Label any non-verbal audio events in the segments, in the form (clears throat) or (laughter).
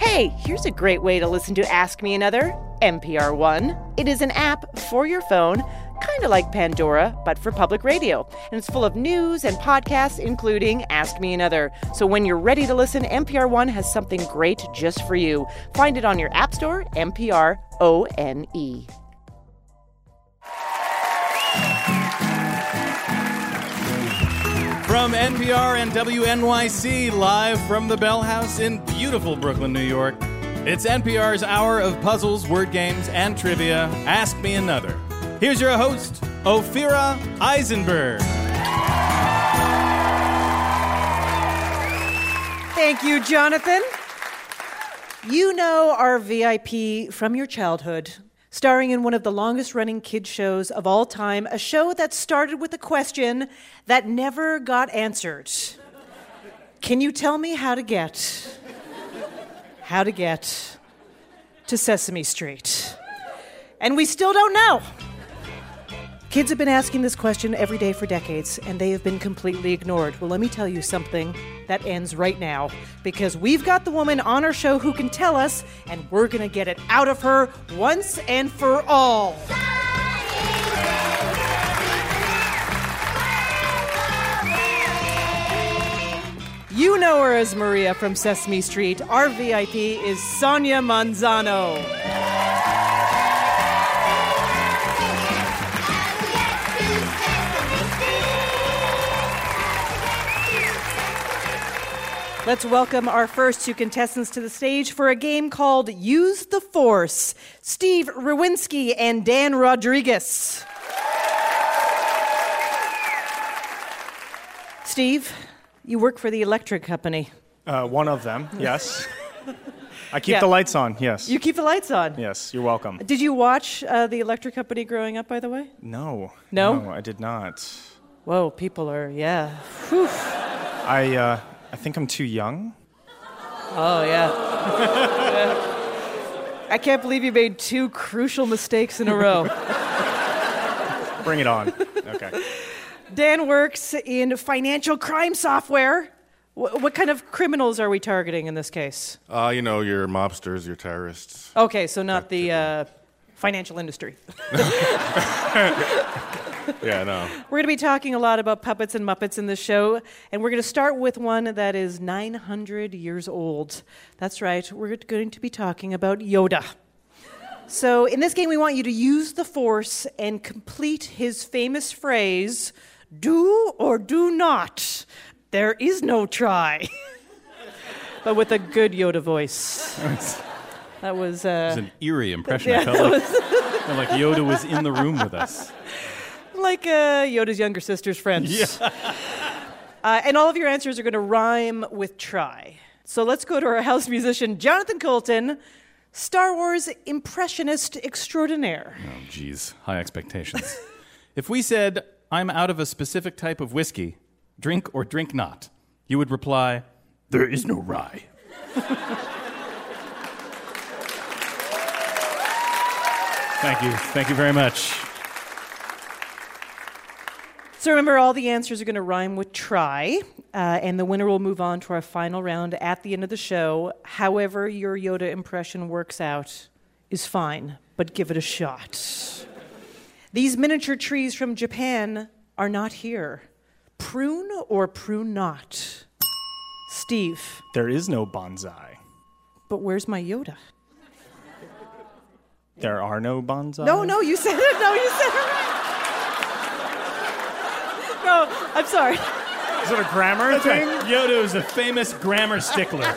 Hey, here's a great way to listen to Ask Me Another NPR One. It is an app for your phone, kind of like Pandora, but for public radio. And it's full of news and podcasts, including Ask Me Another. So when you're ready to listen, NPR One has something great just for you. Find it on your App Store, NPR O N E. From NPR and WNYC, live from the Bell House in beautiful Brooklyn, New York, it's NPR's hour of puzzles, word games, and trivia. Ask Me Another. Here's your host, Ophira Eisenberg. Thank you, Jonathan. You know our VIP from your childhood, starring in one of the longest running kids shows of all time, a show that started with a question that never got answered. Can you tell me how to get how to get to Sesame Street? And we still don't know. Kids have been asking this question every day for decades, and they have been completely ignored. Well, let me tell you something that ends right now, because we've got the woman on our show who can tell us, and we're going to get it out of her once and for all. You know her as Maria from Sesame Street. Our VIP is Sonia Manzano. Let's welcome our first two contestants to the stage for a game called Use the Force Steve Rowinski and Dan Rodriguez. Steve, you work for the electric company. Uh, one of them, yes. (laughs) I keep Yeah. the lights on, yes. You keep the lights on. yes, you're welcome. Did you watch uh, the electric company growing up, by the way? No. No? I did not. Whoa, people are, yeah. Whew. I, uh, I think I'm too young. Oh, yeah. I can't believe you made two crucial mistakes in a row. (laughs) Bring it on. Okay. Dan works in financial crime software. What kind of criminals are we targeting in this case? Uh, you know, your mobsters, your terrorists. Okay, so not the uh, financial industry. (laughs) Yeah, no. (laughs) We're going to be talking a lot about puppets and Muppets in this show, and we're going to start with one that is 900 years old. That's right, we're going to be talking about Yoda. So, in this game, we want you to use the Force and complete his famous phrase do or do not. There is no try. (laughs) but with a good Yoda voice. (laughs) That was. Uh, It's an eerie impression. Yeah, I felt like, felt like Yoda was in the room with us. Like uh, Yoda's younger sister's friends. (laughs) uh, and all of your answers are going to rhyme with try. So let's go to our house musician, Jonathan Coulton, Star Wars impressionist extraordinaire. Oh, geez. High expectations. (laughs) if we said, I'm out of a specific type of whiskey, drink or drink not, you would reply, There is no rye. (laughs) Thank you. Thank you very much. So remember, all the answers are going to rhyme with try, uh, and the winner will move on to our final round at the end of the show. However, your Yoda impression works out is fine, but give it a shot. These miniature trees from Japan are not here. Prune or prune not? Steve, There is no bonsai. but where's my Yoda? There are no bonsai. No, no, you said it. No, you said it right. No, I'm sorry. Is it a grammar thing? Yoda is a famous grammar stickler.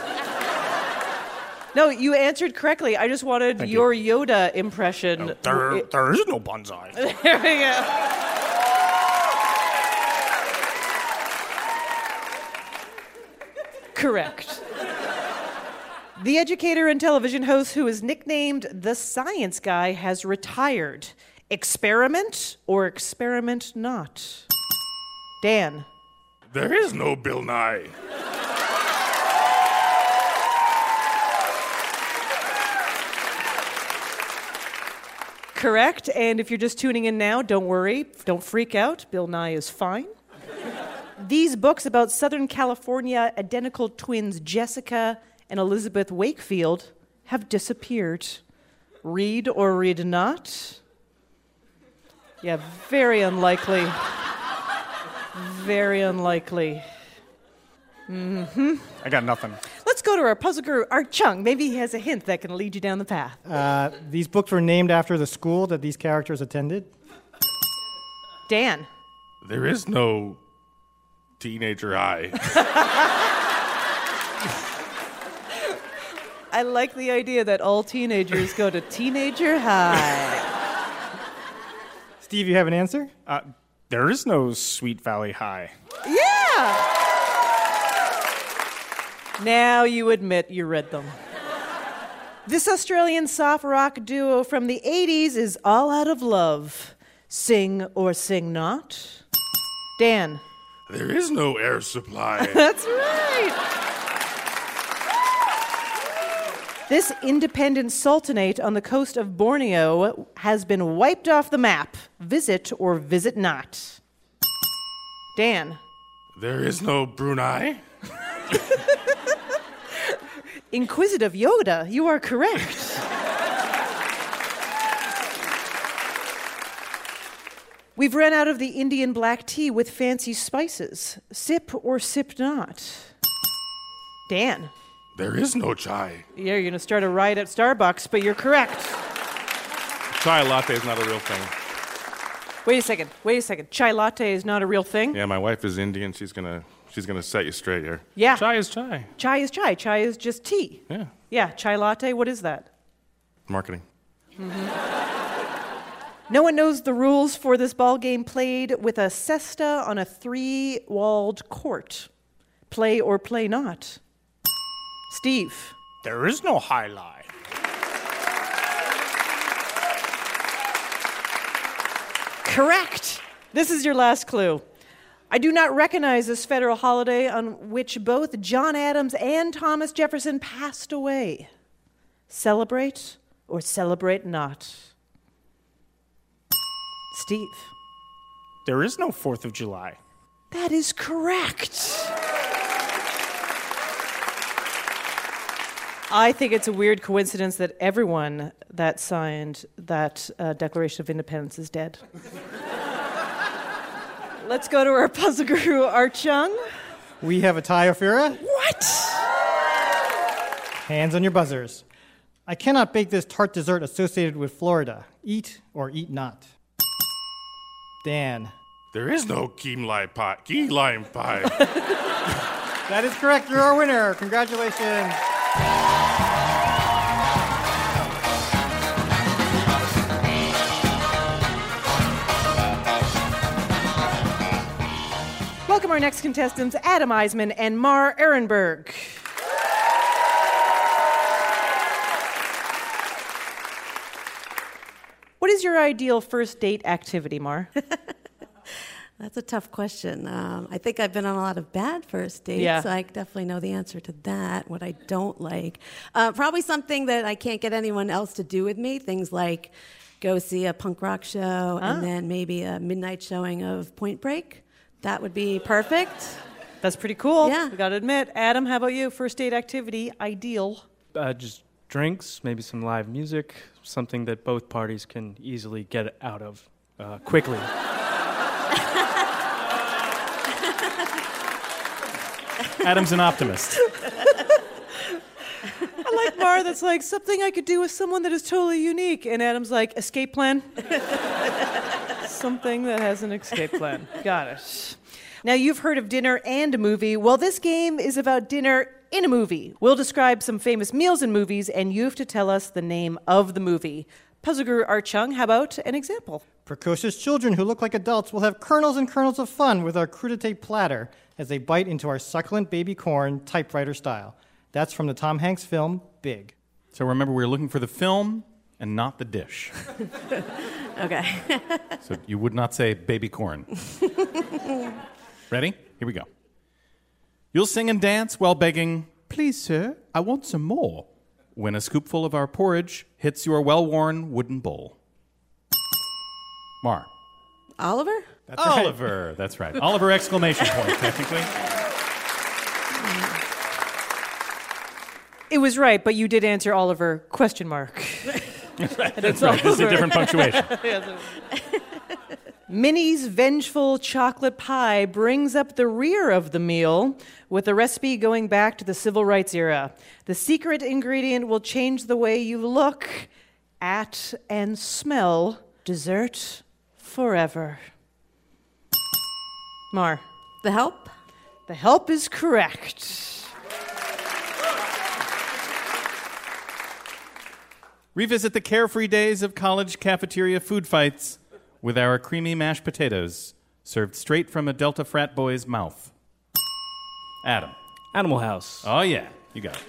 No, you answered correctly. I just wanted Thank you. your Yoda impression. There, there is no bonsai. (laughs) There we go. Correct. The educator and television host who is nicknamed the Science Guy has retired. Experiment or experiment not? Dan. There is no Bill Nye. Correct. And if you're just tuning in now, don't worry. Don't freak out. Bill Nye is fine. These books about Southern California identical twins Jessica and Elizabeth Wakefield have disappeared. Read or read not? Yeah, very unlikely. Very unlikely. Mm-hmm. I got nothing. Let's go to our puzzle guru, Art Chung. Maybe he has a hint that can lead you down the path. Uh, these books were named after the school that these characters attended. Dan. There is no teenager high. (laughs) I like the idea that all teenagers go to teenager high. Steve, you have an answer? Uh, there is no Sweet Valley High. Yeah! Now you admit you read them. This Australian soft rock duo from the 80s is all out of love. Sing or sing not. Dan. there is no air supply. (laughs) That's right. This independent sultanate on the coast of Borneo has been wiped off the map. Visit or visit not. Dan. there is no Brunei. (laughs) Inquisitive Yoda, you are correct. We've run out of the Indian black tea with fancy spices. Sip or sip not. Dan. There is no chai. Yeah, you're going to start a riot at Starbucks, but you're correct. Chai latte is not a real thing. Wait a second. Wait a second. Chai latte is not a real thing? Yeah, my wife is Indian. She's gonna she's gonna set you straight here. Yeah. Chai is chai. Chai is chai. Chai is just tea. Yeah, Yeah, chai latte, what is that? marketing. Mm-hmm. No one knows the rules for this ball game played with a cesta on a three walled court. Play or play not. Steve. There is no jai alai. Correct. This is your last clue. I do not recognize this federal holiday on which both John Adams and Thomas Jefferson passed away. Celebrate or celebrate not. Steve. There is no 4th of July. That is correct. I think it's a weird coincidence that everyone that signed that uh, Declaration of Independence is dead. (laughs) Let's go to our puzzle guru, Art Chung. We have a tie, Ophira. What? Hands on your buzzers. I cannot bake this tart dessert associated with Florida. Eat or eat not. Dan. There is no key lime pie. Key lime pie. (laughs) That is correct. You're our winner. Congratulations. Our next contestants, Adam Eisman and Mar Ehrenberg. What is your ideal first date activity, Mar? (laughs) That's a tough question. Um, I think I've been on a lot of bad first dates, Yeah. so I definitely know the answer to that. What I don't like, uh, probably something that I can't get anyone else to do with me. Things like go see a punk rock show Ah. and then maybe a midnight showing of Point Break. That would be perfect. That's pretty cool. Yeah. We gotta admit. Adam, how about you? First date activity, ideal. Uh, just drinks, maybe some live music, something that both parties can easily get out of uh, quickly. (laughs) Adam's an optimist. I like Mar that's like something I could do with someone that is totally unique. And Adam's like, escape plan? (laughs) something that has an escape plan. Got it. Now, you've heard of dinner and a movie. Well, this game is about dinner in a movie. We'll describe some famous meals in movies, and you have to tell us the name of the movie. Puzzle Guru Art Chung, how about an example? Precocious children who look like adults will have kernels and kernels of fun with our crudité platter as they bite into our succulent baby corn typewriter style. That's from the Tom Hanks film Big. So remember, we were looking for the film and not the dish. (laughs) Okay. So you would not say baby corn. (laughs) Ready? Here we go. You'll sing and dance while begging, Please, sir, I want some more. When a scoopful of our porridge hits your well worn wooden bowl. Mar. Oliver? That's right. Oliver. (laughs) That's right. Oliver exclamation point, technically. It was right, but you did answer Oliver question mark. (laughs) That's right. This is a different punctuation. (laughs) Minnie's vengeful chocolate pie brings up the rear of the meal with the recipe going back to the civil rights era. The secret ingredient will change the way you look at and smell dessert forever. Mar, The help? the help is correct. Revisit the carefree days of college cafeteria food fights with our creamy mashed potatoes served straight from a Delta frat boy's mouth. Adam. Animal House. Oh, yeah. You got it.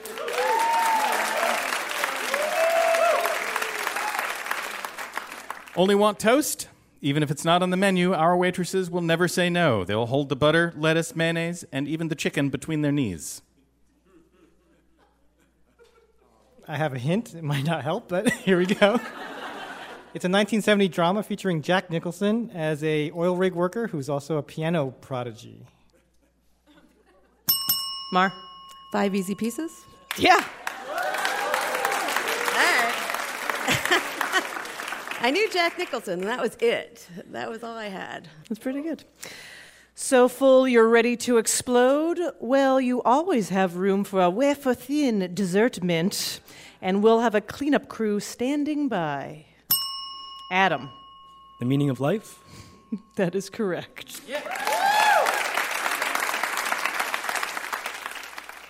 Only want toast? Even if it's not on the menu, our waitresses will never say no. They'll hold the butter, lettuce, mayonnaise, and even the chicken between their knees. I have a hint. It might not help, but (laughs) here we go. It's a 1970 drama featuring Jack Nicholson as a oil rig worker who's also a piano prodigy. Mar? Five easy pieces? Yeah. (laughs) I knew Jack Nicholson, and that was it. That was all I had. That's pretty good. So full you're ready to explode? Well, you always have room for a wafer thin dessert mint, and we'll have a cleanup crew standing by. Adam, The meaning of life? (laughs) that is correct.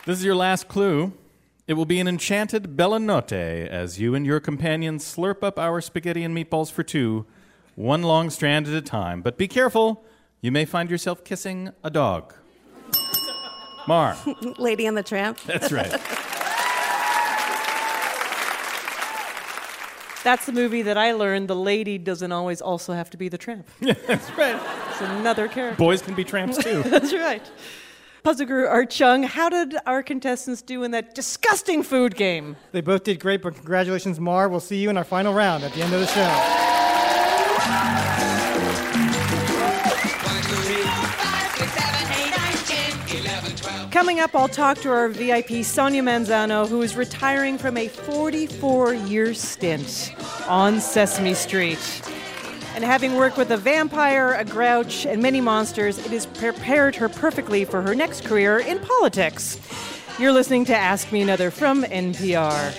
This is your last clue. It will be an enchanted bella notte as you and your companions slurp up our spaghetti and meatballs for two, one long strand at a time. But be careful, you may find yourself kissing a dog. Mar, (laughs) Lady and the Tramp. that's right. That's the movie that I learned the lady doesn't always also have to be the tramp. (laughs) That's right. It's another character. Boys can be tramps too. (laughs) That's right. Puzzle Guru Art Chung, how did our contestants do in that disgusting food game? They both did great, but congratulations, Mar. We'll see you in our final round at the end of the show. Coming up, I'll talk to our VIP Sonia Manzano, who is retiring from a 44 year stint on Sesame Street. And having worked with a vampire, a grouch, and many monsters, it has prepared her perfectly for her next career in politics. You're listening to Ask Me Another from NPR.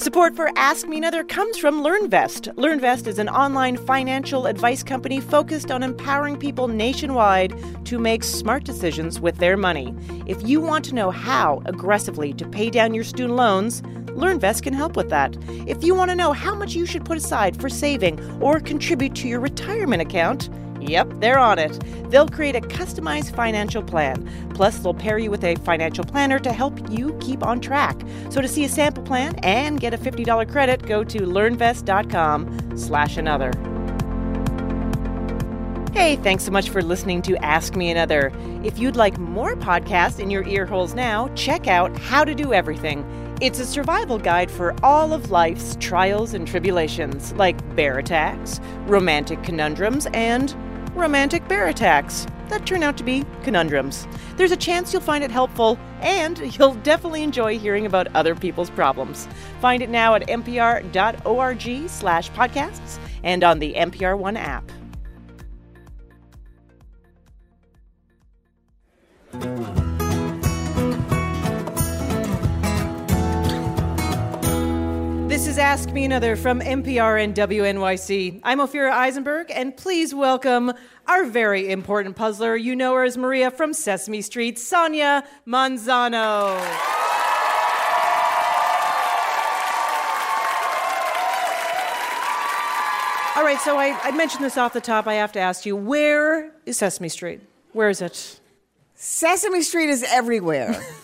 Support for Ask Me Another comes from LearnVest. LearnVest is an online financial advice company focused on empowering people nationwide to make smart decisions with their money. If you want to know how aggressively to pay down your student loans, LearnVest can help with that. If you want to know how much you should put aside for saving or contribute to your retirement account, Yep, they're on it. They'll create a customized financial plan. Plus, they'll pair you with a financial planner to help you keep on track. So to see a sample plan and get a $50 credit, go to learnvest.com slash another. Hey, thanks so much for listening to Ask Me Another. If you'd like more podcasts in your ear holes now, check out How to Do Everything. It's a survival guide for all of life's trials and tribulations, like bear attacks, romantic conundrums, and romantic bear attacks that turn out to be conundrums. There's a chance you'll find it helpful, and you'll definitely enjoy hearing about other people's problems. Find it now at npr.org slash podcasts and on the NPR One app. This is Ask Me Another from NPR and WNYC. I'm Ophira Eisenberg, and please welcome our very important puzzler. You know her as Maria from Sesame Street, Sonia Manzano. All right, so I, I mentioned this off the top. I have to ask you, where is Sesame Street? Where is it? Sesame Street is everywhere. (laughs)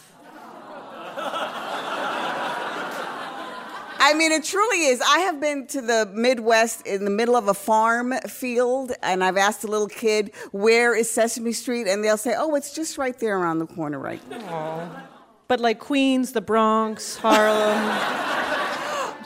I mean, it truly is. I have been to the Midwest in the middle of a farm field, and I've asked a little kid, Where is Sesame Street? And they'll say, Oh, it's just right there around the corner, right now. But like Queens, the Bronx, Harlem. (gasps)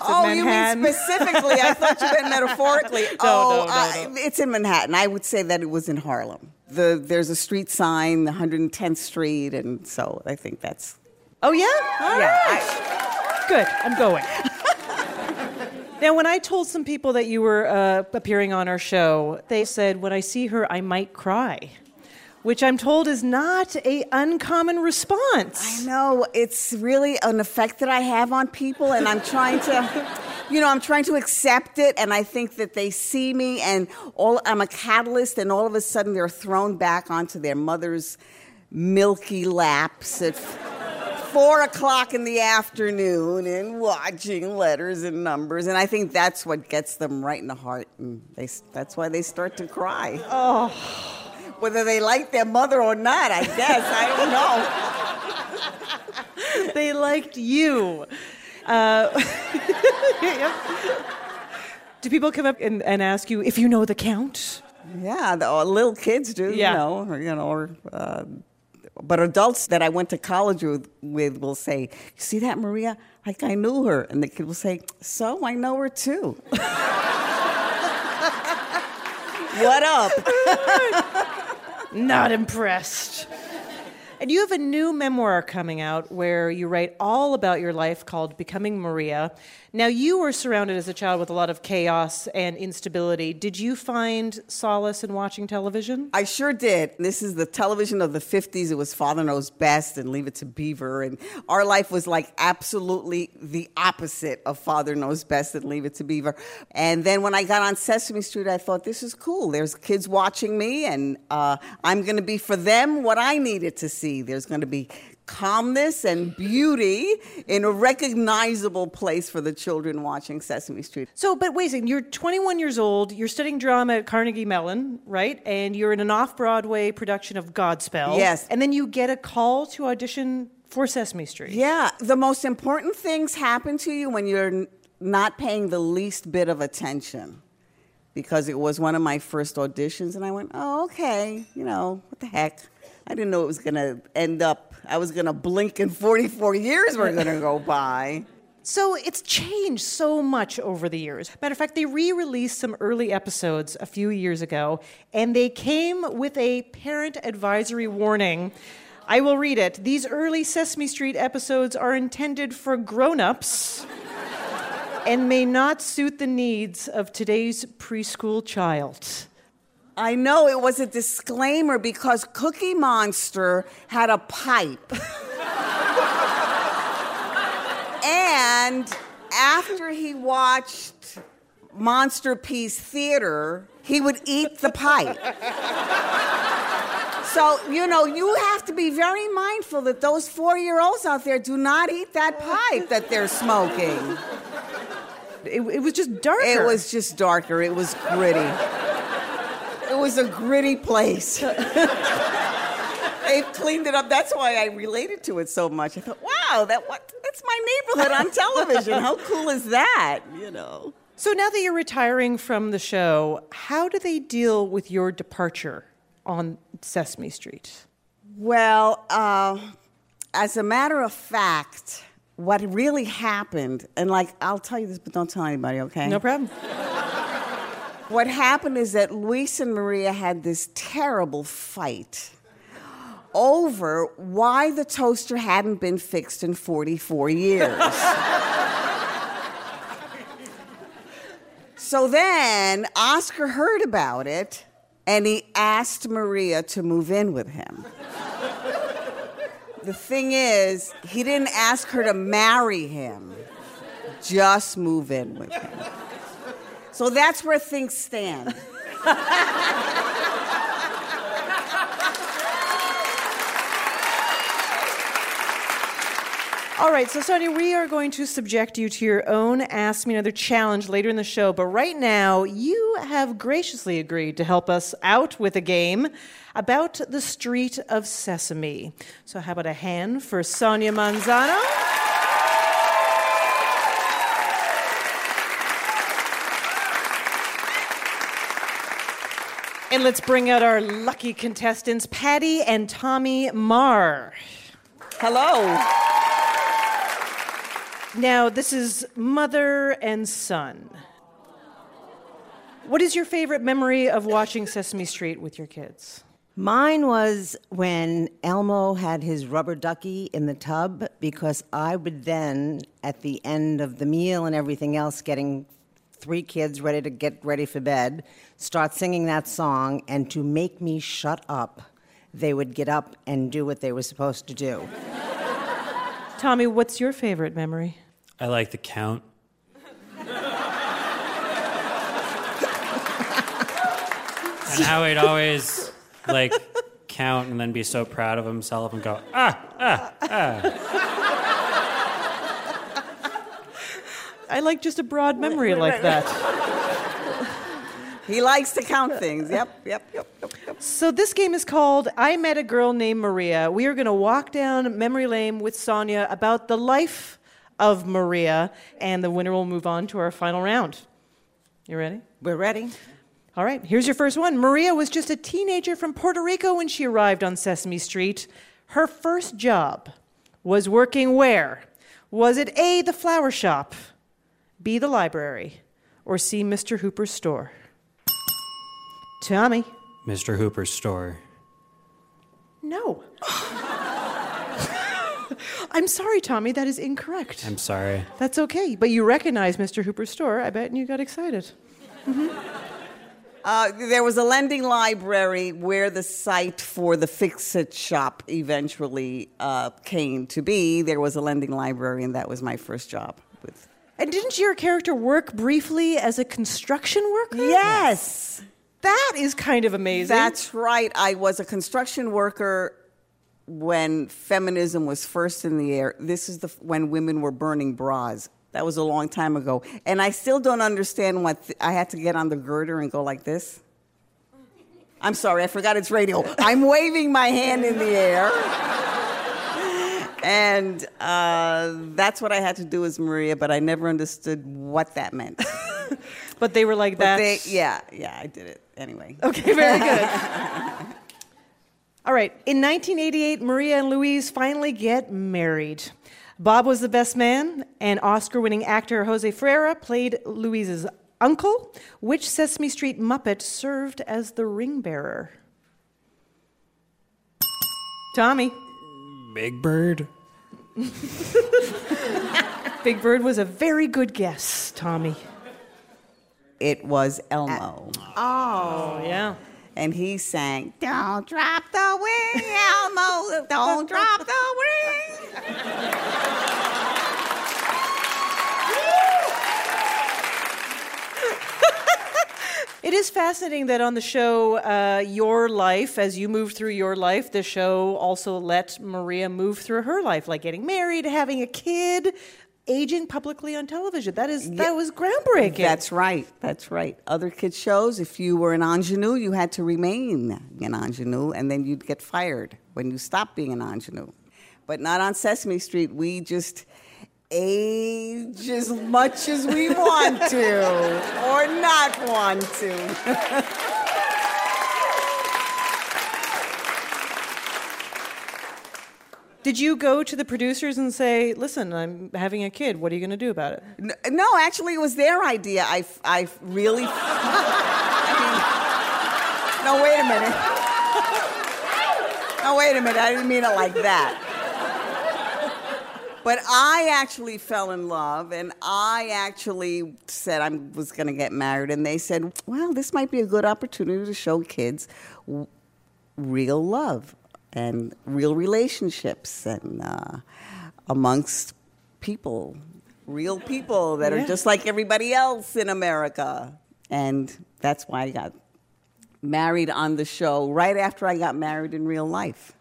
Oh, Manhattan? you mean specifically? I thought you meant metaphorically. (laughs) No, oh, no, no, uh, no. it's in Manhattan. I would say that it was in Harlem. the there's a street sign, 110th Street, and so I think that's Oh, yeah? All Yeah, right. Good. I'm going. Now, when I told some people that you were uh, appearing on our show, they said, when I see her, I might cry, which I'm told is not a uncommon response. I know it's really an effect that I have on people, and I'm trying to, (laughs) you know, I'm trying to accept it. And I think that they see me, and all I'm a catalyst, and all of a sudden they're thrown back onto their mother's milky laps four o'clock in the afternoon, and watching letters and numbers. And I think that's what gets them right in the heart, and they, that's why they start to cry. Oh. Whether they like their mother or not, I guess. I don't know. (laughs) they liked you. Uh, (laughs) yep. Do people come up and, and ask you if you know the count? Yeah, the uh, little kids do, Yeah. you know, or, you know, or, uh, but adults that I went to college with, with will say, "You see that Maria? Like I knew her," and the kid will say, "So I know her too." (laughs) what up? (laughs) Not impressed. And you have a new memoir coming out where you write all about your life called Becoming Maria. Now, you were surrounded as a child with a lot of chaos and instability. Did you find solace in watching television? I sure did. This is the television of the 50s. It was Father Knows Best and Leave It to Beaver. And our life was like absolutely the opposite of Father Knows Best and Leave It to Beaver. And then when I got on Sesame Street, I thought, this is cool. There's kids watching me, and uh, I'm going to be for them what I needed to see. There's going to be calmness and beauty in a recognizable place for the children watching Sesame Street. So, but wait a second, you're 21 years old, you're studying drama at Carnegie Mellon, right? And you're in an off Broadway production of Godspell. Yes. And then you get a call to audition for Sesame Street. Yeah, the most important things happen to you when you're not paying the least bit of attention. Because it was one of my first auditions, and I went, oh, okay, you know, what the heck. I didn't know it was going to end up, I was going to blink and 44 years were going to go by. So it's changed so much over the years. Matter of fact, they re released some early episodes a few years ago, and they came with a parent advisory warning. I will read it. These early Sesame Street episodes are intended for grown ups and may not suit the needs of today's preschool child. I know it was a disclaimer because Cookie Monster had a pipe. and after he watched Monsterpiece Theater, he would eat the pipe. So, you know, you have to be very mindful that those four year olds out there do not eat that pipe that they're smoking. It, it was just darker. It was just darker, it was gritty. It was a gritty place. (laughs) They've cleaned it up. That's why I related to it so much. I thought, wow, that what that's my neighborhood on television. How cool is that? You know. So now that you're retiring from the show, how do they deal with your departure on Sesame Street? Well, uh, as a matter of fact, what really happened, and like I'll tell you this, but don't tell anybody, okay? No problem. What happened is that Luis and Maria had this terrible fight over why the toaster hadn't been fixed in 44 years. (laughs) so then Oscar heard about it and he asked Maria to move in with him. The thing is, he didn't ask her to marry him, just move in with him. So that's where things stand. (laughs) All right, so Sonia, we are going to subject you to your own Ask Me Another challenge later in the show. But right now, you have graciously agreed to help us out with a game about the Street of Sesame. So, how about a hand for Sonia Manzano? And let's bring out our lucky contestants, Patty and Tommy Marr. Hello. Now, this is mother and son. What is your favorite memory of watching Sesame Street with your kids? Mine was when Elmo had his rubber ducky in the tub because I would then, at the end of the meal and everything else, getting three kids ready to get ready for bed, start singing that song, and to make me shut up, they would get up and do what they were supposed to do. Tommy, what's your favorite memory? I like the count. and how he'd always like count and then be so proud of himself and go, ah, ah, ah. I like just a broad memory like that. (laughs) He likes to count things. Yep, yep, yep, yep, yep. So this game is called I Met a Girl Named Maria. We are going to walk down memory lane with Sonia about the life of Maria, and the winner will move on to our final round. You ready? We're ready. All right, here's your first one. Maria was just a teenager from Puerto Rico when she arrived on Sesame Street. Her first job was working where? Was it A, the flower shop, B, the library, or C, Mr. Hooper's store? Tommy. Mr. Hooper's store. No. (laughs) I'm sorry, Tommy, that is incorrect. I'm sorry. That's okay, but you recognize Mr. Hooper's store, I bet, and you got excited. Uh, there was a lending library where the site for the Fix It shop eventually uh, came to be. There was a lending library, and that was my first job. And didn't your character work briefly as a construction worker? yes, That is kind of amazing. that's right. I was a construction worker when feminism was first in the air. This is the when women were burning bras. That was a long time ago, and I still don't understand what th- I had to get on the girder and go like this. I'm sorry, I forgot it's radio. I'm waving my hand in the air. And uh, that's what I had to do as Maria, but I never understood what that meant. (laughs) but they were like that. yeah, yeah, I did it anyway. Okay, very good. (laughs) All right. In 1988, Maria and Luis finally get married. Bob was the best man, and Oscar winning actor Jose Ferrer played Luis's uncle. Which Sesame Street Muppet served as the ring bearer? Tommy. Big Bird? (laughs) Big Bird was a very good guess, Tommy. It was Elmo. Oh, yeah. And he sang, Don't drop the wing, Elmo, don't drop the wing. (laughs) It is fascinating that on the show, uh, Your Life, as you move through your life, the show also let Maria move through her life, like getting married, having a kid, aging publicly on television. That is that was groundbreaking. That's right. That's right. Other kids' shows, if you were an ingenue, you had to remain an ingenue, and then you'd get fired when you stopped being an ingenue. But not on Sesame Street. We just age as much as we want to, or not want to. (laughs) Did you go to the producers and say, "Listen, I'm having a kid. What are you going to do about it?" No, actually, it was their idea. I, I really. (laughs) I mean, no, wait a minute. (laughs) No, wait a minute. I didn't mean it like that. But I actually fell in love, and I actually said I was going to get married, and they said, "Well, this might be a good opportunity to show kids w- real love and real relationships, and uh, amongst people, real people that are just like everybody else in America." And that's why I got married on the show right after I got married in real life.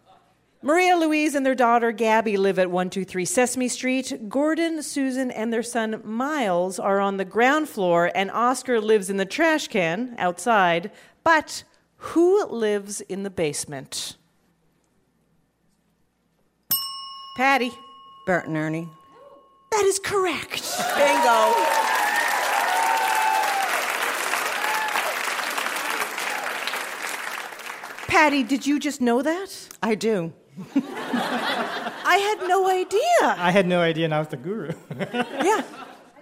Maria Luis and their daughter Gabby live at 123 Sesame Street. Gordon, Susan, and their son Miles are on the ground floor, and Oscar lives in the trash can outside. But who lives in the basement? Patty. Bert and Ernie. That is correct. Bingo. Patty, did you just know that? I do. I had no idea. I had no idea, and I was the guru. (laughs) yeah.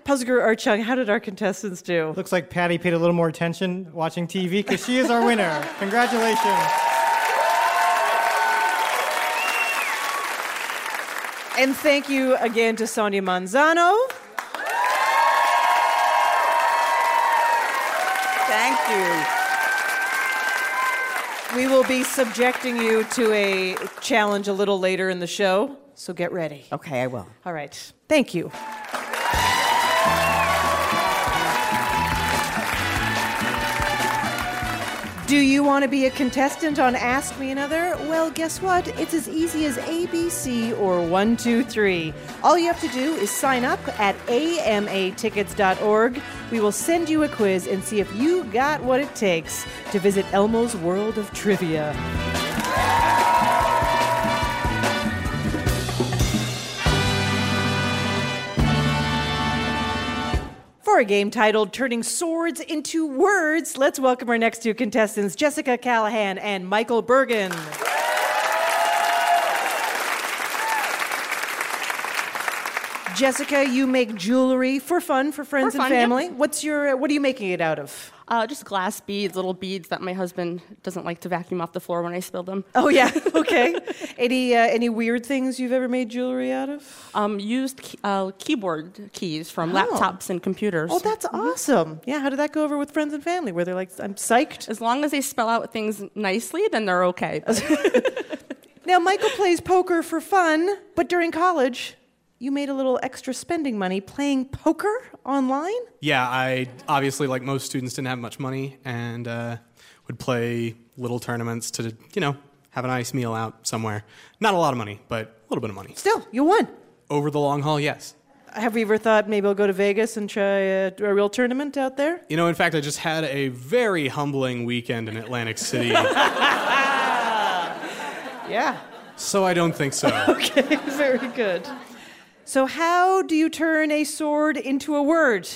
puzzle Guru Art Chung? How did our contestants do? Looks like Patty paid a little more attention watching TV because she is our winner. Congratulations. And thank you again to Sonia Manzano. Thank you. We will be subjecting you to a challenge a little later in the show, so get ready. Okay, I will. All right. Thank you. Do you want to be a contestant on Ask Me Another? Well, guess what? It's as easy as ABC or 123. All you have to do is sign up at amatickets.org. We will send you a quiz and see if you got what it takes to visit Elmo's World of Trivia. For a game titled Turning Swords into Words, let's welcome our next two contestants, Jessica Callahan and Michael Bergen. Jessica, you make jewelry for fun for friends For and fun, yep. family. What's your what are you making it out of? Uh, just glass beads, little beads that my husband doesn't like to vacuum off the floor when I spill them. Oh yeah, (laughs) okay. any uh, any weird things you've ever made jewelry out of? Um, used uh, keyboard keys from Oh. laptops and computers. Oh, that's awesome. Yeah, how did that go over with friends and family? Where they're like, I'm psyched. As long as they spell out things nicely, then they're okay. (laughs) (laughs) Now, Michael plays poker for fun, but during college, you made a little extra spending money playing poker online? Yeah, I obviously, like most students, didn't have much money and uh, would play little tournaments to, you know, have a nice meal out somewhere. Not a lot of money, but a little bit of money. Still, you won. Over the long haul, yes. Have you ever thought maybe I'll go to Vegas and try a, a real tournament out there? You know, in fact, I just had a very humbling weekend in Atlantic City, (laughs) Yeah. so I don't think so. (laughs) Okay, very good. So, how do you turn a sword into a word?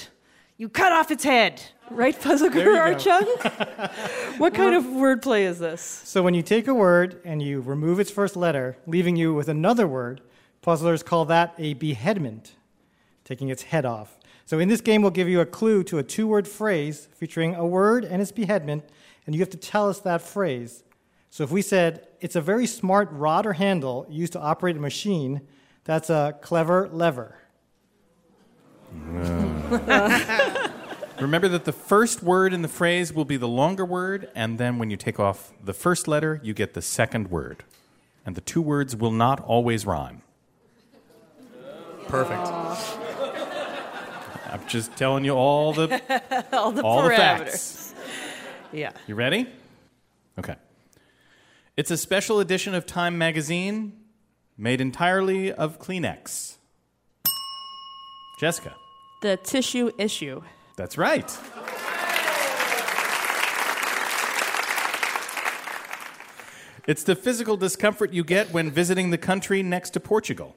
You cut off its head, right, Puzzle Guru. Art Chung? (laughs) what kind of wordplay is this? So when you take a word and you remove its first letter, leaving you with another word, puzzlers call that a beheadment, taking its head off. So in this game, we'll give you a clue to a two word phrase featuring a word and its beheadment, and you have to tell us that phrase. So if we said, it's a very smart rod or handle used to operate a machine, that's a clever lever. (laughs) Remember that the first word in the phrase will be the longer word, and then when you take off the first letter, you get the second word. And the two words will not always rhyme. Perfect. I'm just telling you all the (laughs) All the all the facts. Yeah. You ready? Okay. It's a special edition of Time magazine made entirely of Kleenex. Jessica. the tissue issue. That's right. It's the physical discomfort you get when visiting the country next to Portugal.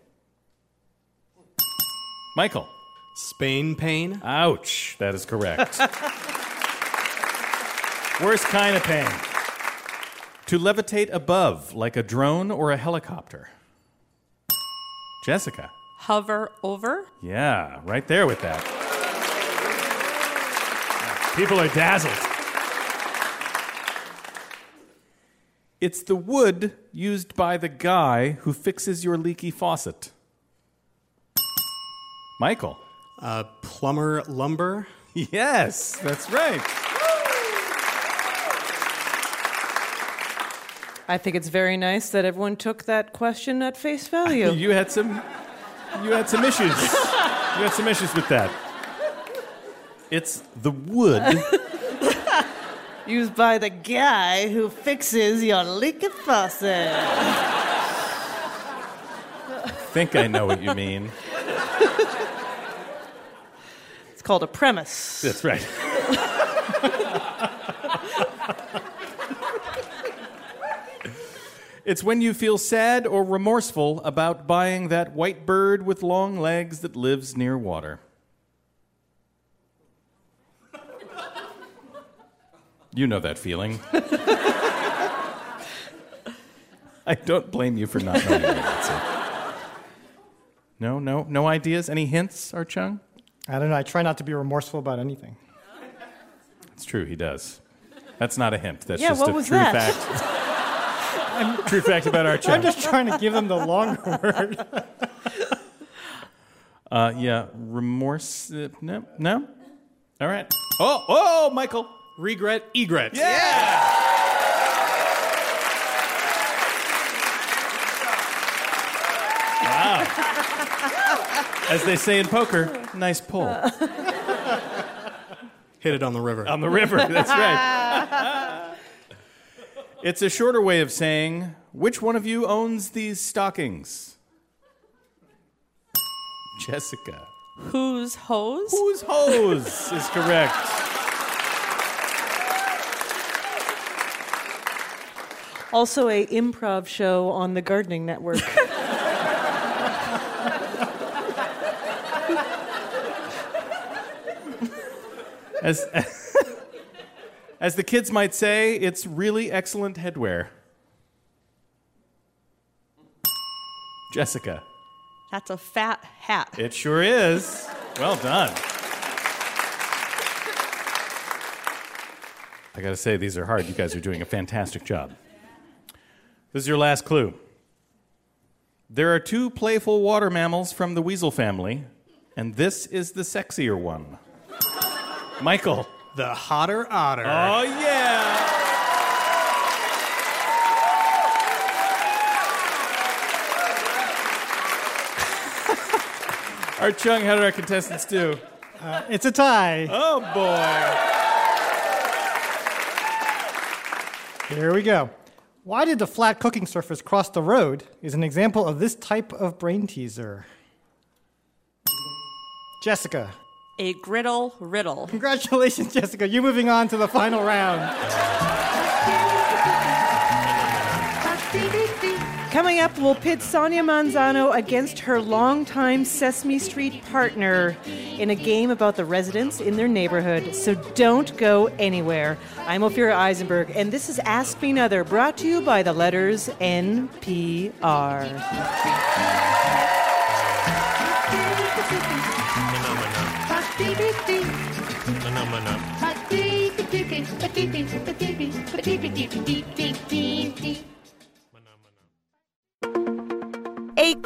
Michael. Spain pain. Ouch. That is correct. (laughs) Worst kind of pain. To levitate above like a drone or a helicopter. Jessica. Hover over. Yeah, right there with that. People are dazzled. It's the wood used by the guy who fixes your leaky faucet. Michael. Uh, plumber lumber. Yes, that's right. I think it's very nice that everyone took that question at face value. (laughs) You had some you had some issues. You had some issues with that. It's the wood (laughs) Used by the guy who fixes your leaky faucet. think I know what you mean. It's called a premise. That's right. (laughs) It's when you feel sad or remorseful about buying that white bird with long legs that lives near water. You know that feeling. (laughs) I don't blame you for not knowing the answer. No, no, no ideas? Any hints, Art Chung? I don't know. I try not to be remorseful about anything. It's true, he does. That's not a hint. That's Yeah, just what a was true that? fact. (laughs) True fact about our chat. (laughs) I'm just trying to give them the longer (laughs) word. Uh, yeah, remorse. Uh, no, no. All right. Oh, oh, Michael. Regret, egret. Yeah. Wow. As they say in poker, nice pull. Hit it on the river. On the river, that's right. (laughs) It's a shorter way of saying, which one of you owns these stockings? Jessica. Whose hose? Whose hose is correct. Also, a improv show on the Gardening Network. (laughs) As, as the kids might say, it's really excellent headwear. Jessica. That's a fat hat. It sure is. Well done. I gotta say, these are hard. You guys are doing a fantastic job. This is your last clue. There are two playful water mammals from the weasel family, and this is the sexier one. Michael. The hotter otter. Oh, yeah. Art Chung, how did our contestants do? Uh, it's a tie. Oh, boy. Here we go. Why did the flat cooking surface cross the road is an example of this type of brain teaser. Jessica. A griddle riddle. Congratulations, Jessica. You're moving on to the final round. Coming up, we'll pit Sonia Manzano against her longtime Sesame Street partner in a game about the residents in their neighborhood. So don't go anywhere. I'm Ophira Eisenberg, and this is Ask Me Another, brought to you by the letters NPR. A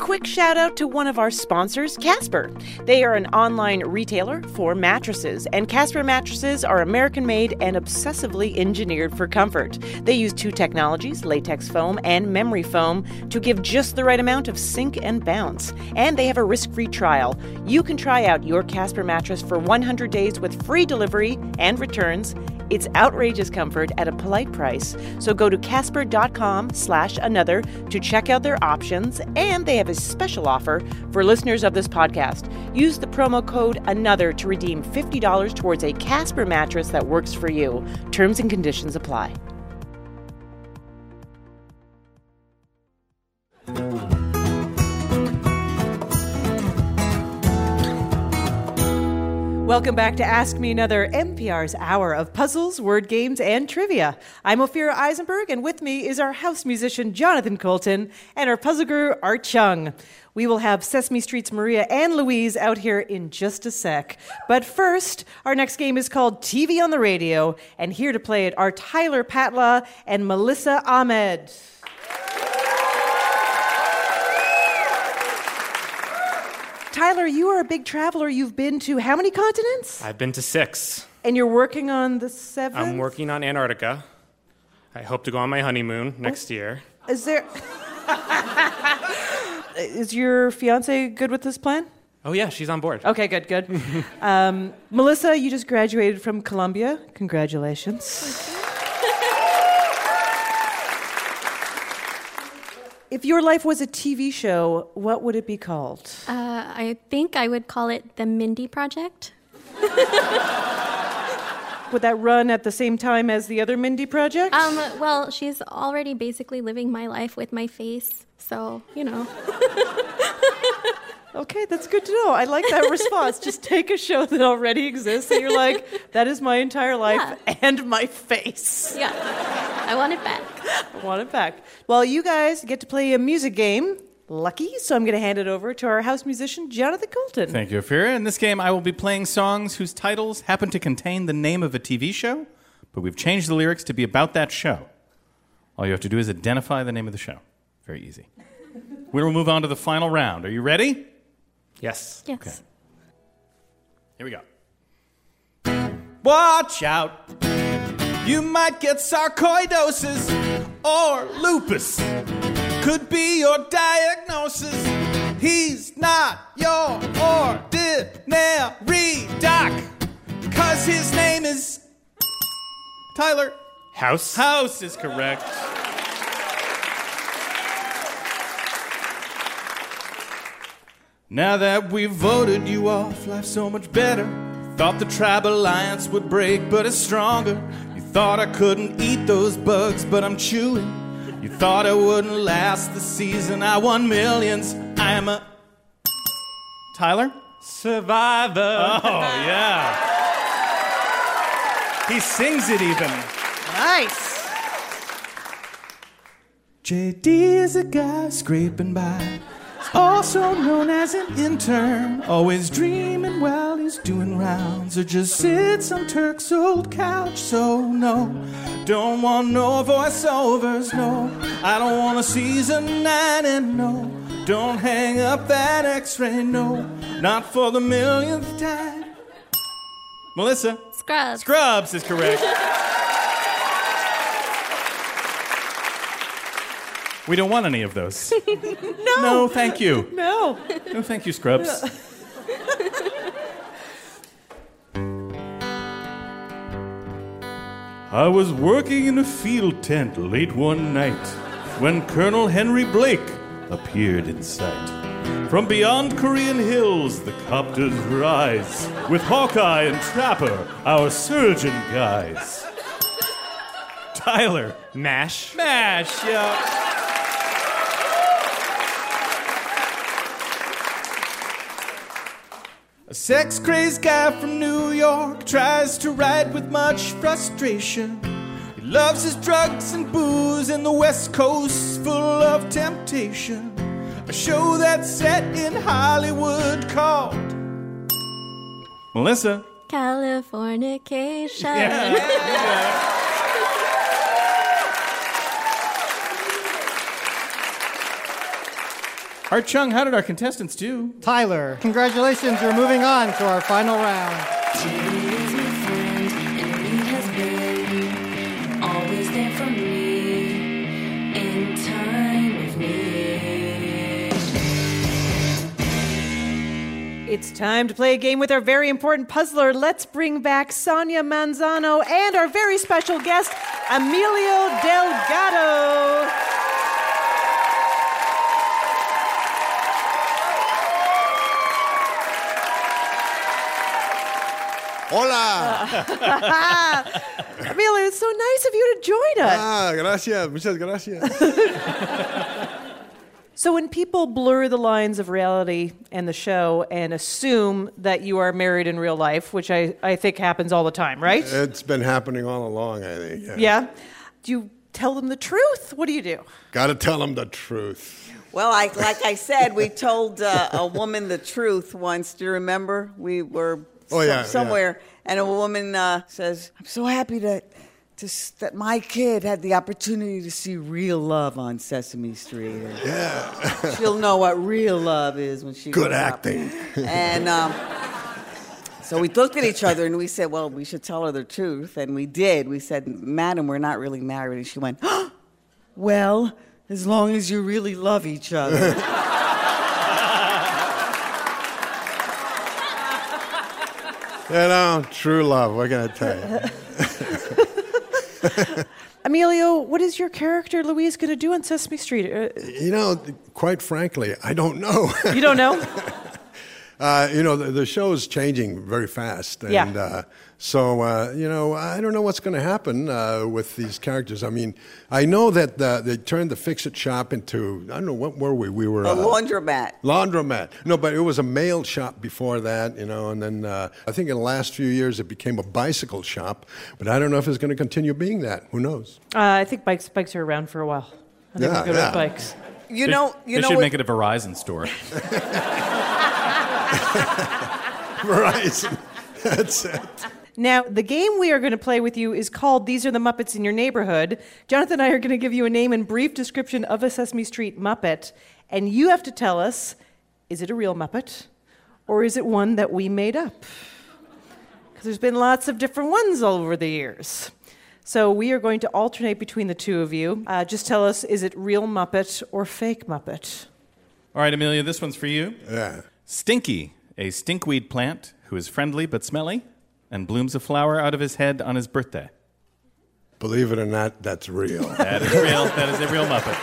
quick shout out to one of our sponsors, Casper. They are an online retailer for mattresses, and Casper mattresses are American made and obsessively engineered for comfort. They use two technologies, latex foam and memory foam, to give just the right amount of sink and bounce. And they have a risk free trial. You can try out your Casper mattress for 100 days with free delivery and returns. It's outrageous comfort at a polite price. So go to casper.com slash another to check out their options. And they have a special offer for listeners of this podcast. Use the promo code another to redeem $50 towards a Casper mattress that works for you. Terms and conditions apply. Welcome back to Ask Me Another, NPR's hour of puzzles, word games, and trivia. I'm Ophira Eisenberg, and with me is our house musician, Jonathan Coulton, and our puzzle guru, Art Chung. We will have Sesame Street's Maria and Luis out here in just a sec. But first, our next game is called TV on the Radio, and here to play it are Tyler Patla and Melissa Ahmed. Tyler, you are a big traveler. You've been to how many continents? I've been to six. And you're working on the seventh? I'm working on Antarctica. I hope to go on my honeymoon Oh. next year. Is there. (laughs) Is your fiance good with this plan? Oh, yeah, she's on board. Okay, good, good. (laughs) um, Melissa, you just graduated from Columbia. Congratulations. If your life was a TV show, what would it be called? Uh, I think I would call it the Mindy Project. Would that run at the same time as the other Mindy project? Um, well, she's already basically living my life with my face, so you know. (laughs) Okay, that's good to know. I like that response. (laughs) Just take a show that already exists and you're like, that is my entire life and my face. Yeah. I want it back. (laughs) I want it back. Well, you guys get to play a music game. Lucky, so I'm going to hand it over to our house musician, Jonathan Coulton. Thank you, Ophira. In this game, I will be playing songs whose titles happen to contain the name of a TV show, but we've changed the lyrics to be about that show. All you have to do is identify the name of the show. Very easy. (laughs) We will move on to the final round. Are you ready? Yes. Yes. Okay. Here we go. Watch out. You might get sarcoidosis or lupus. Could be your diagnosis. He's not your ordinary doc. Cause his name is Tyler. House. House is correct. Now that we've voted you off, life's so much better. Thought the tribe alliance would break, but it's stronger. You thought I couldn't eat those bugs, but I'm chewing. You thought I wouldn't last the season. I won millions. I am a. Tyler? Survivor. Oh, yeah. He sings it even. Nice. JD is a guy scraping by. Also known as an intern. Always dreaming while he's doing rounds. Or just sits on Turk's old couch. So, no, don't want no voiceovers. No, I don't want a season nine. And no, don't hang up that x ray. No, not for the millionth time. Melissa? Scrubs. Scrubs is correct. (laughs) We don't want any of those. (laughs) no. No, thank you. No. No, thank you, Scrubs. I was working in a field tent late one night when Colonel Henry Blake appeared in sight. From beyond Korean hills, the copters rise with Hawkeye and Trapper, our surgeon guys. Tyler. Mash. Mash, yeah. A sex crazed guy from New York tries to write with much frustration. He loves his drugs and booze, and the West Coast full of temptation. A show that's set in Hollywood called Melissa. Californication. Art Chung, how did our contestants do? Tyler, congratulations. You're moving on to our final round. Always there for me in time of need. It's time to play a game with our very important puzzler. Let's bring back Sonia Manzano and our very special guest, Emilio Delgado. Hola. (laughs) Emilio, it's so nice of you to join us. Ah, gracias, muchas gracias. (laughs) So, when people blur the lines of reality and the show and assume that you are married in real life, which I, I think happens all the time, right? It's been happening all along, I think. Yeah. Yeah. Do you tell them the truth? What do you do? Got to tell them the truth. Well, I, like I said, we told uh, a woman the truth once. Do you remember? We were Oh, yeah, yeah. somewhere, and a woman uh, says, "I'm so happy that to, that my kid had the opportunity to see real love on Sesame Street. Yeah, she'll know what real love is when she Good grows up." acting. And um, so we looked at each other and we said, "Well, we should tell her the truth," and we did. We said, "Madam, we're not really married," and she went, "Well, as long as you really love each other." (laughs) You know, true love. What can I tell you? (laughs) Emilio, what is your character Luis going to do on Sesame Street? Uh, You know, quite frankly, I don't know. you don't know? (laughs) Uh, you know, the, the show is changing very fast. And Yeah. uh, so, uh, you know, I don't know what's going to happen uh, with these characters. I mean, I know that uh, they turned the Fix It shop into, I don't know, what were we? We were. a uh, laundromat. Laundromat. No, but it was a mail shop before that, you know, and then uh, I think in the last few years it became a bicycle shop. But I don't know if it's going to continue being that. Who knows? Uh, I think bikes bikes are around for a while. I think Yeah, we're good yeah. with bikes. You They- know, you they know should what- make it a Verizon store. (laughs) (laughs) Verizon. (laughs) That's it. Now, the game we are going to play with you is called These Are the Muppets in Your Neighborhood. Jonathan and I are going to give you a name and brief description of a Sesame Street Muppet, and you have to tell us is it a real Muppet or is it one that we made up? Because there's been lots of different ones all over the years. So we are going to alternate between the two of you. Uh, just tell us is it real Muppet or fake Muppet? All right, Emilio, this one's for you. Yeah. Stinky, a stinkweed plant who is friendly but smelly and blooms a flower out of his head on his birthday. Believe it or not, that's real. (laughs) That is real. That is a real Muppet.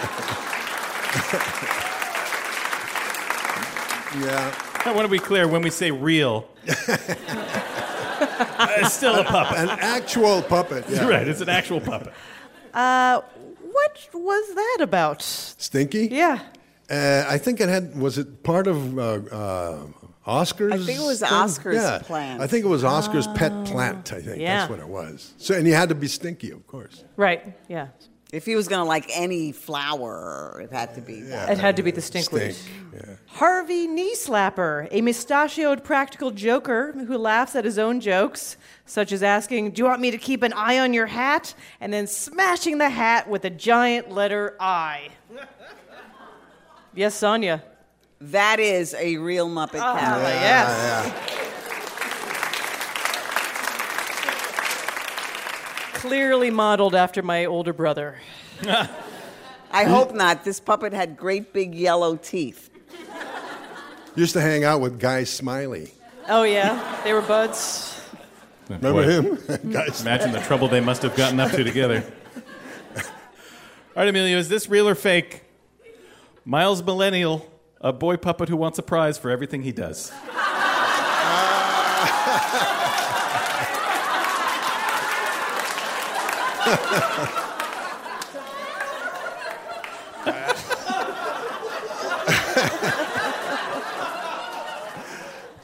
yeah. I want to be clear when we say real, (laughs) it's still a puppet. An actual puppet. Yeah. Right, it's an actual puppet. Uh, what was that about? Stinky? Yeah. Uh, I think it had. Was it part of uh, uh, Oscar's? I think it was thing? Oscar's yeah. plant. I think it was Oscar's pet plant. I think Yeah. that's what it was. So, and you had to be stinky, of course. Right, yeah. If he was going to like any flower, it had to be that. It had to be the stinkweed. Stink. Harvey Knee Slapper, a mustachioed practical joker who laughs at his own jokes, such as asking, Do you want me to keep an eye on your hat? and then smashing the hat with a giant letter I. yes, Sonia. That is a real Muppet Ah, character. yes. Clearly modeled after my older brother. I hope not. This puppet had great big yellow teeth. Used to hang out with Guy Smiley. Oh, yeah, they were buds. Remember him? (laughs) Guy Imagine the trouble they must have gotten up to together. (laughs) All right, Emilio, is this real or fake? Miles Millennial, a boy puppet who wants a prize for everything he does. (laughs)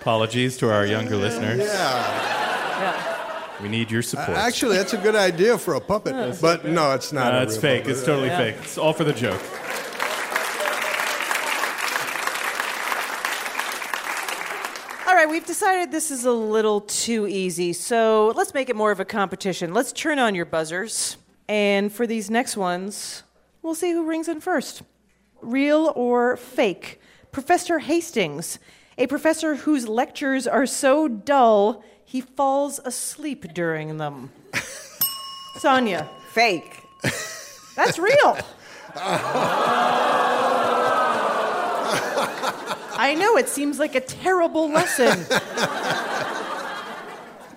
Apologies to our younger listeners. Yeah. We need your support. Actually, that's a good idea for a puppet. but no, it's not. Uh, a it's real fake. puppet. It's totally fake. It's all for the joke. All right, we've decided this is a little too easy, so let's make it more of a competition. Let's turn on your buzzers. And for these next ones, we'll see who rings in first. Real or fake? Professor Hastings, a professor whose lectures are so dull he falls asleep during them. (laughs) Sonia. Fake. That's real. (laughs) I know, it seems like a terrible lesson.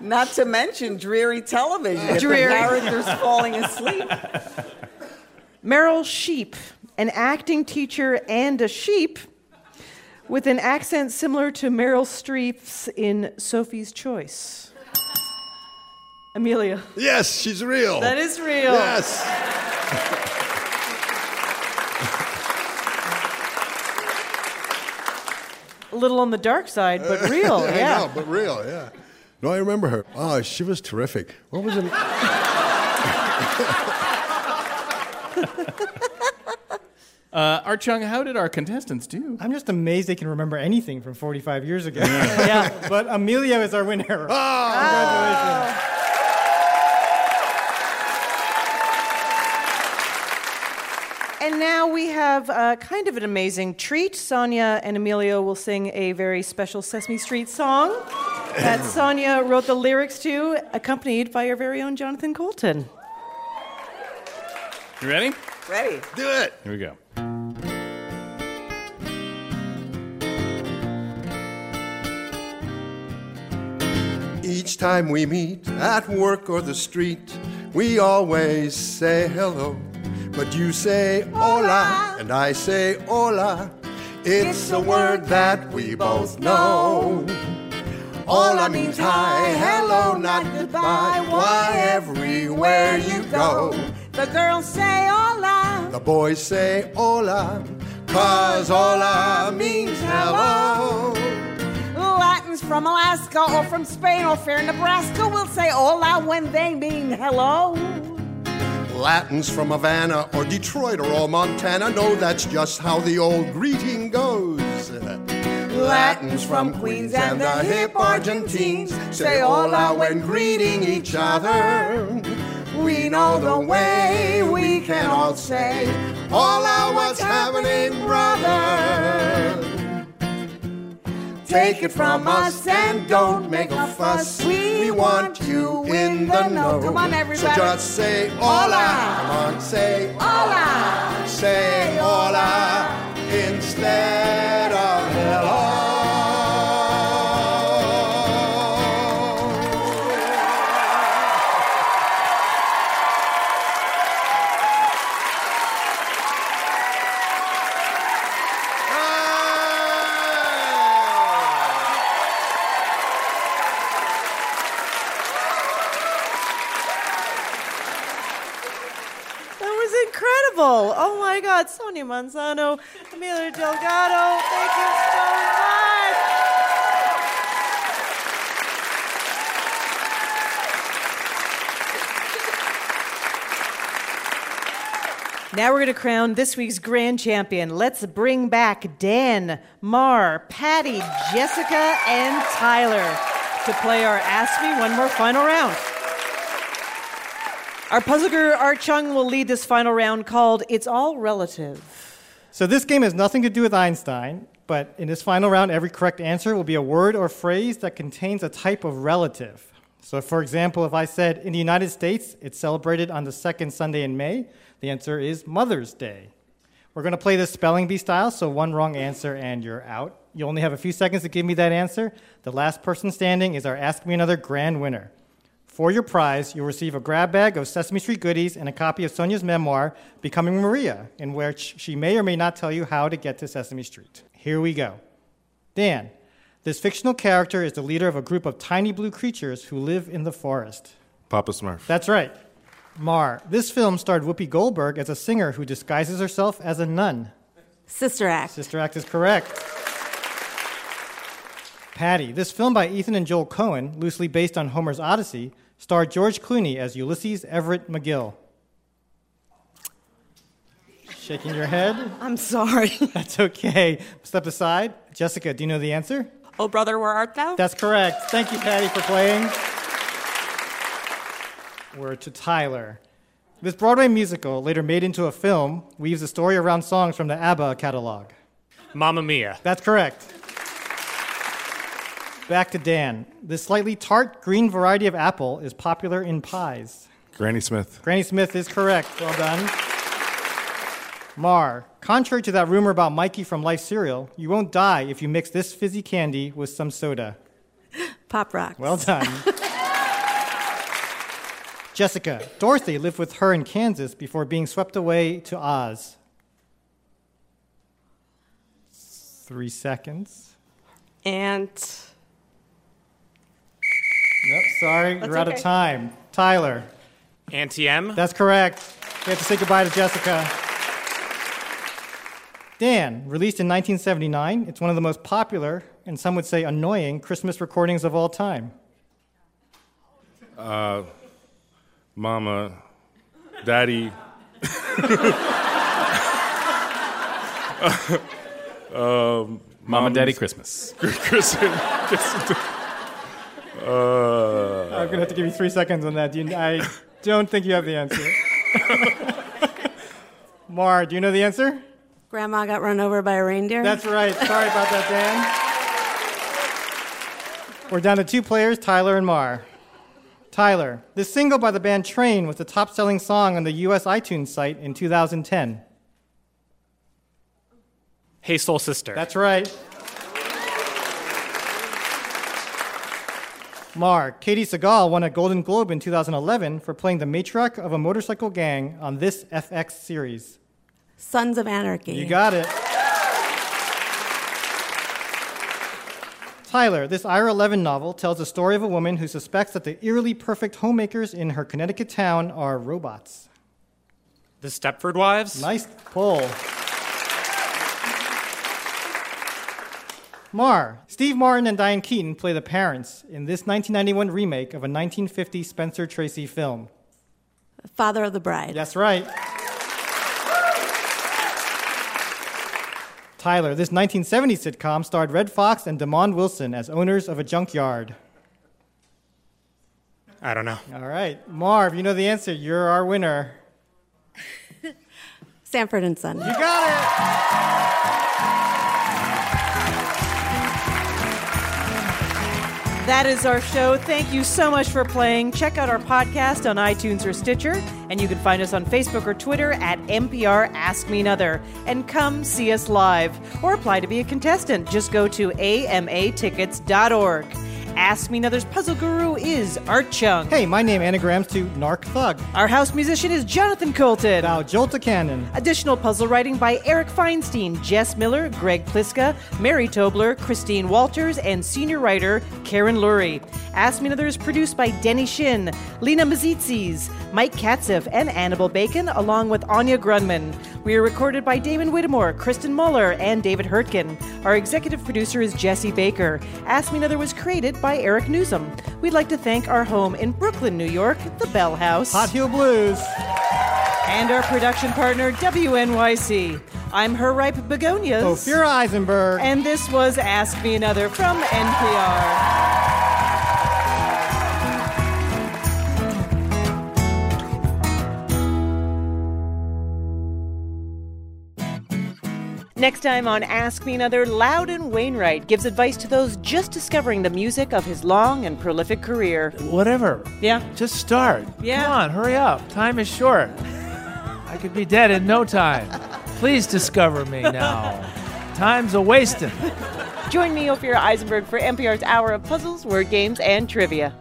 (laughs) Not to mention dreary television. Dreary. The character's falling asleep. (laughs) Meryl Sheep, an acting teacher and a sheep with an accent similar to Meryl Streep's in Sophie's Choice. Emilio. Yes, she's real. That is real. Yes. (laughs) little on the dark side, but (laughs) real, I yeah. know, but real, yeah. No, I remember her. Oh, she was terrific. What was it? (laughs) Uh, Art Chung, how did our contestants do? I'm just amazed they can remember anything from 45 years ago. Yeah. (laughs) But Emilio is our winner. Ah! Congratulations. And now we have uh, kind of an amazing treat. Sonia and Emilio will sing a very special Sesame Street song that (clears throat) Sonia wrote the lyrics to, accompanied by our very own Jonathan Coulton. You ready? Ready. Do it. Here we go. Each time we meet at work or the street, we always say hello. But you say hola, and I say hola. It's a word that we both know. Hola means hi, hello, not goodbye. Why, everywhere you go, The girls say hola. the boys say hola, cause hola means hello. Latins from Alaska or from Spain or fair Nebraska will say hola when they mean hello. Latins from Havana or Detroit or all Montana know that's just how the old greeting goes. Latins from Queens and the hip Argentines say hola when greeting each other. We know the way we can all say, hola, what's happening, brother? Take it from us and don't make a fuss. We want you in the know. Come on, So just say hola. Come on, say Hola. Say hola Emilio Delgado, thank you so much. Now we're going to crown this week's grand champion. Let's bring back Dan, Mar, Patty, Jessica, and Tyler to play our Ask Me One More final round. Our puzzle guru Art Chung will lead this final round called It's All Relative. So this game has nothing to do with Einstein, but in this final round, every correct answer will be a word or phrase that contains a type of relative. So, for example, if I said in the United States it's celebrated on the second Sunday in May, the answer is Mother's Day. We're going to play this spelling bee style, so one wrong answer and you're out. You only have a few seconds to give me that answer. The last person standing is our Ask Me Another grand winner. For your prize, you'll receive a grab bag of Sesame Street goodies and a copy of Sonia's memoir, Becoming Maria, in which she may or may not tell you how to get to Sesame Street. Here we go. Dan, this fictional character is the leader of a group of tiny blue creatures who live in the forest. Papa Smurf. That's right. Mar, this film starred Whoopi Goldberg as a singer who disguises herself as a nun. Sister Act. Sister Act is correct. Patty, this film by Ethan and Joel Coen, loosely based on Homer's Odyssey, starred George Clooney as Ulysses Everett McGill. Shaking your head? I'm sorry. (laughs) That's okay. Step aside. Jessica, do you know the answer? Oh, brother, where art thou? That's correct. Thank you, Patty, for playing. Word to Tyler. This Broadway musical, later made into a film, weaves a story around songs from the ABBA catalog. Mamma Mia. That's correct. Back to Dan. This slightly tart green variety of apple is popular in pies. Granny Smith. Granny Smith is correct. Well done. Mar, contrary to that rumor about Mikey from Life Cereal, you won't die if you mix this fizzy candy with some soda. Pop Rock. Well done. Jessica, Dorothy lived with her in Kansas before being swept away to Oz. Three seconds. And Nope, sorry, That's you're out of time. Tyler. Auntie M. That's correct. We have to say goodbye to Jessica. Dan, released in 1979, it's one of the most popular and some would say annoying Christmas recordings of all time. Uh, Mama, Daddy. um, (laughs) Mama, Daddy, Mom's- Christmas. (laughs) Christmas. Uh, I'm gonna have to give you three seconds on that. Do you, I don't think you have the answer. (laughs) Mar, do you know the answer? Grandma got run over by a reindeer. That's right. Sorry about that, Dan. We're down to two players, Tyler and Mar. Tyler, this single by the band Train was the top selling song on the US iTunes site in 2010. Hey Soul Sister. That's right. Mar, Katey Sagal won a Golden Globe in 2011 for playing the matriarch of a motorcycle gang on this FX series. Sons of Anarchy. You got it. Tyler, this Ira Levin novel tells the story of a woman who suspects that the eerily perfect homemakers in her Connecticut town are robots. The Stepford Wives. Nice pull. Mar, Steve Martin and Diane Keaton play the parents in this 1991 remake of a 1950 Spencer Tracy film. Father of the Bride. That's right. Tyler, this 1970 sitcom starred Redd Foxx and Demond Wilson as owners of a junkyard. I don't know. All right. Marv, you know the answer. You're our winner. (laughs) Sanford and Son. You got That is our show. Thank you so much for playing. Check out our podcast on iTunes or Stitcher, and you can find us on Facebook or Twitter at NPR Ask Me Another. And come see us live or apply to be a contestant. Just go to amatickets.org. Ask Me Another's puzzle guru is Art Chung. Hey, my name is anagrams to Narc Thug. Our house musician is Jonathan Coulton. Now, Jolta Cannon. Additional puzzle writing by Eric Feinstein, Jess Miller, Greg Pliska, Mary Tobler, Christine Walters, and senior writer Karen Lurie. Ask Me Another is produced by Denny Shin, Lena Mazitzis, Mike Katzif, and Annabelle Bacon, along with Anya Grundmann. We are recorded by Damon Whittemore, Kristen Muller, and David Hurtgen. Our executive producer is Jesse Baker. Ask Me Another was created by Eric Nuzum. We'd like to thank our home in Brooklyn, New York, the Bell House. Hot Heel Blues. And our production partner, WNYC. I'm her ripe begonias. Ophira Eisenberg. And this was Ask Me Another from NPR. Next time on Ask Me Another, Loudon Wainwright gives advice to those just discovering the music of his long and prolific career. Whatever. Yeah. Just start. Yeah. Come on, hurry up. Time is short. (laughs) I could be dead in no time. Please discover me now. Time's a wasting. Join me, Ophira Eisenberg, for NPR's Hour of Puzzles, Word Games, and Trivia.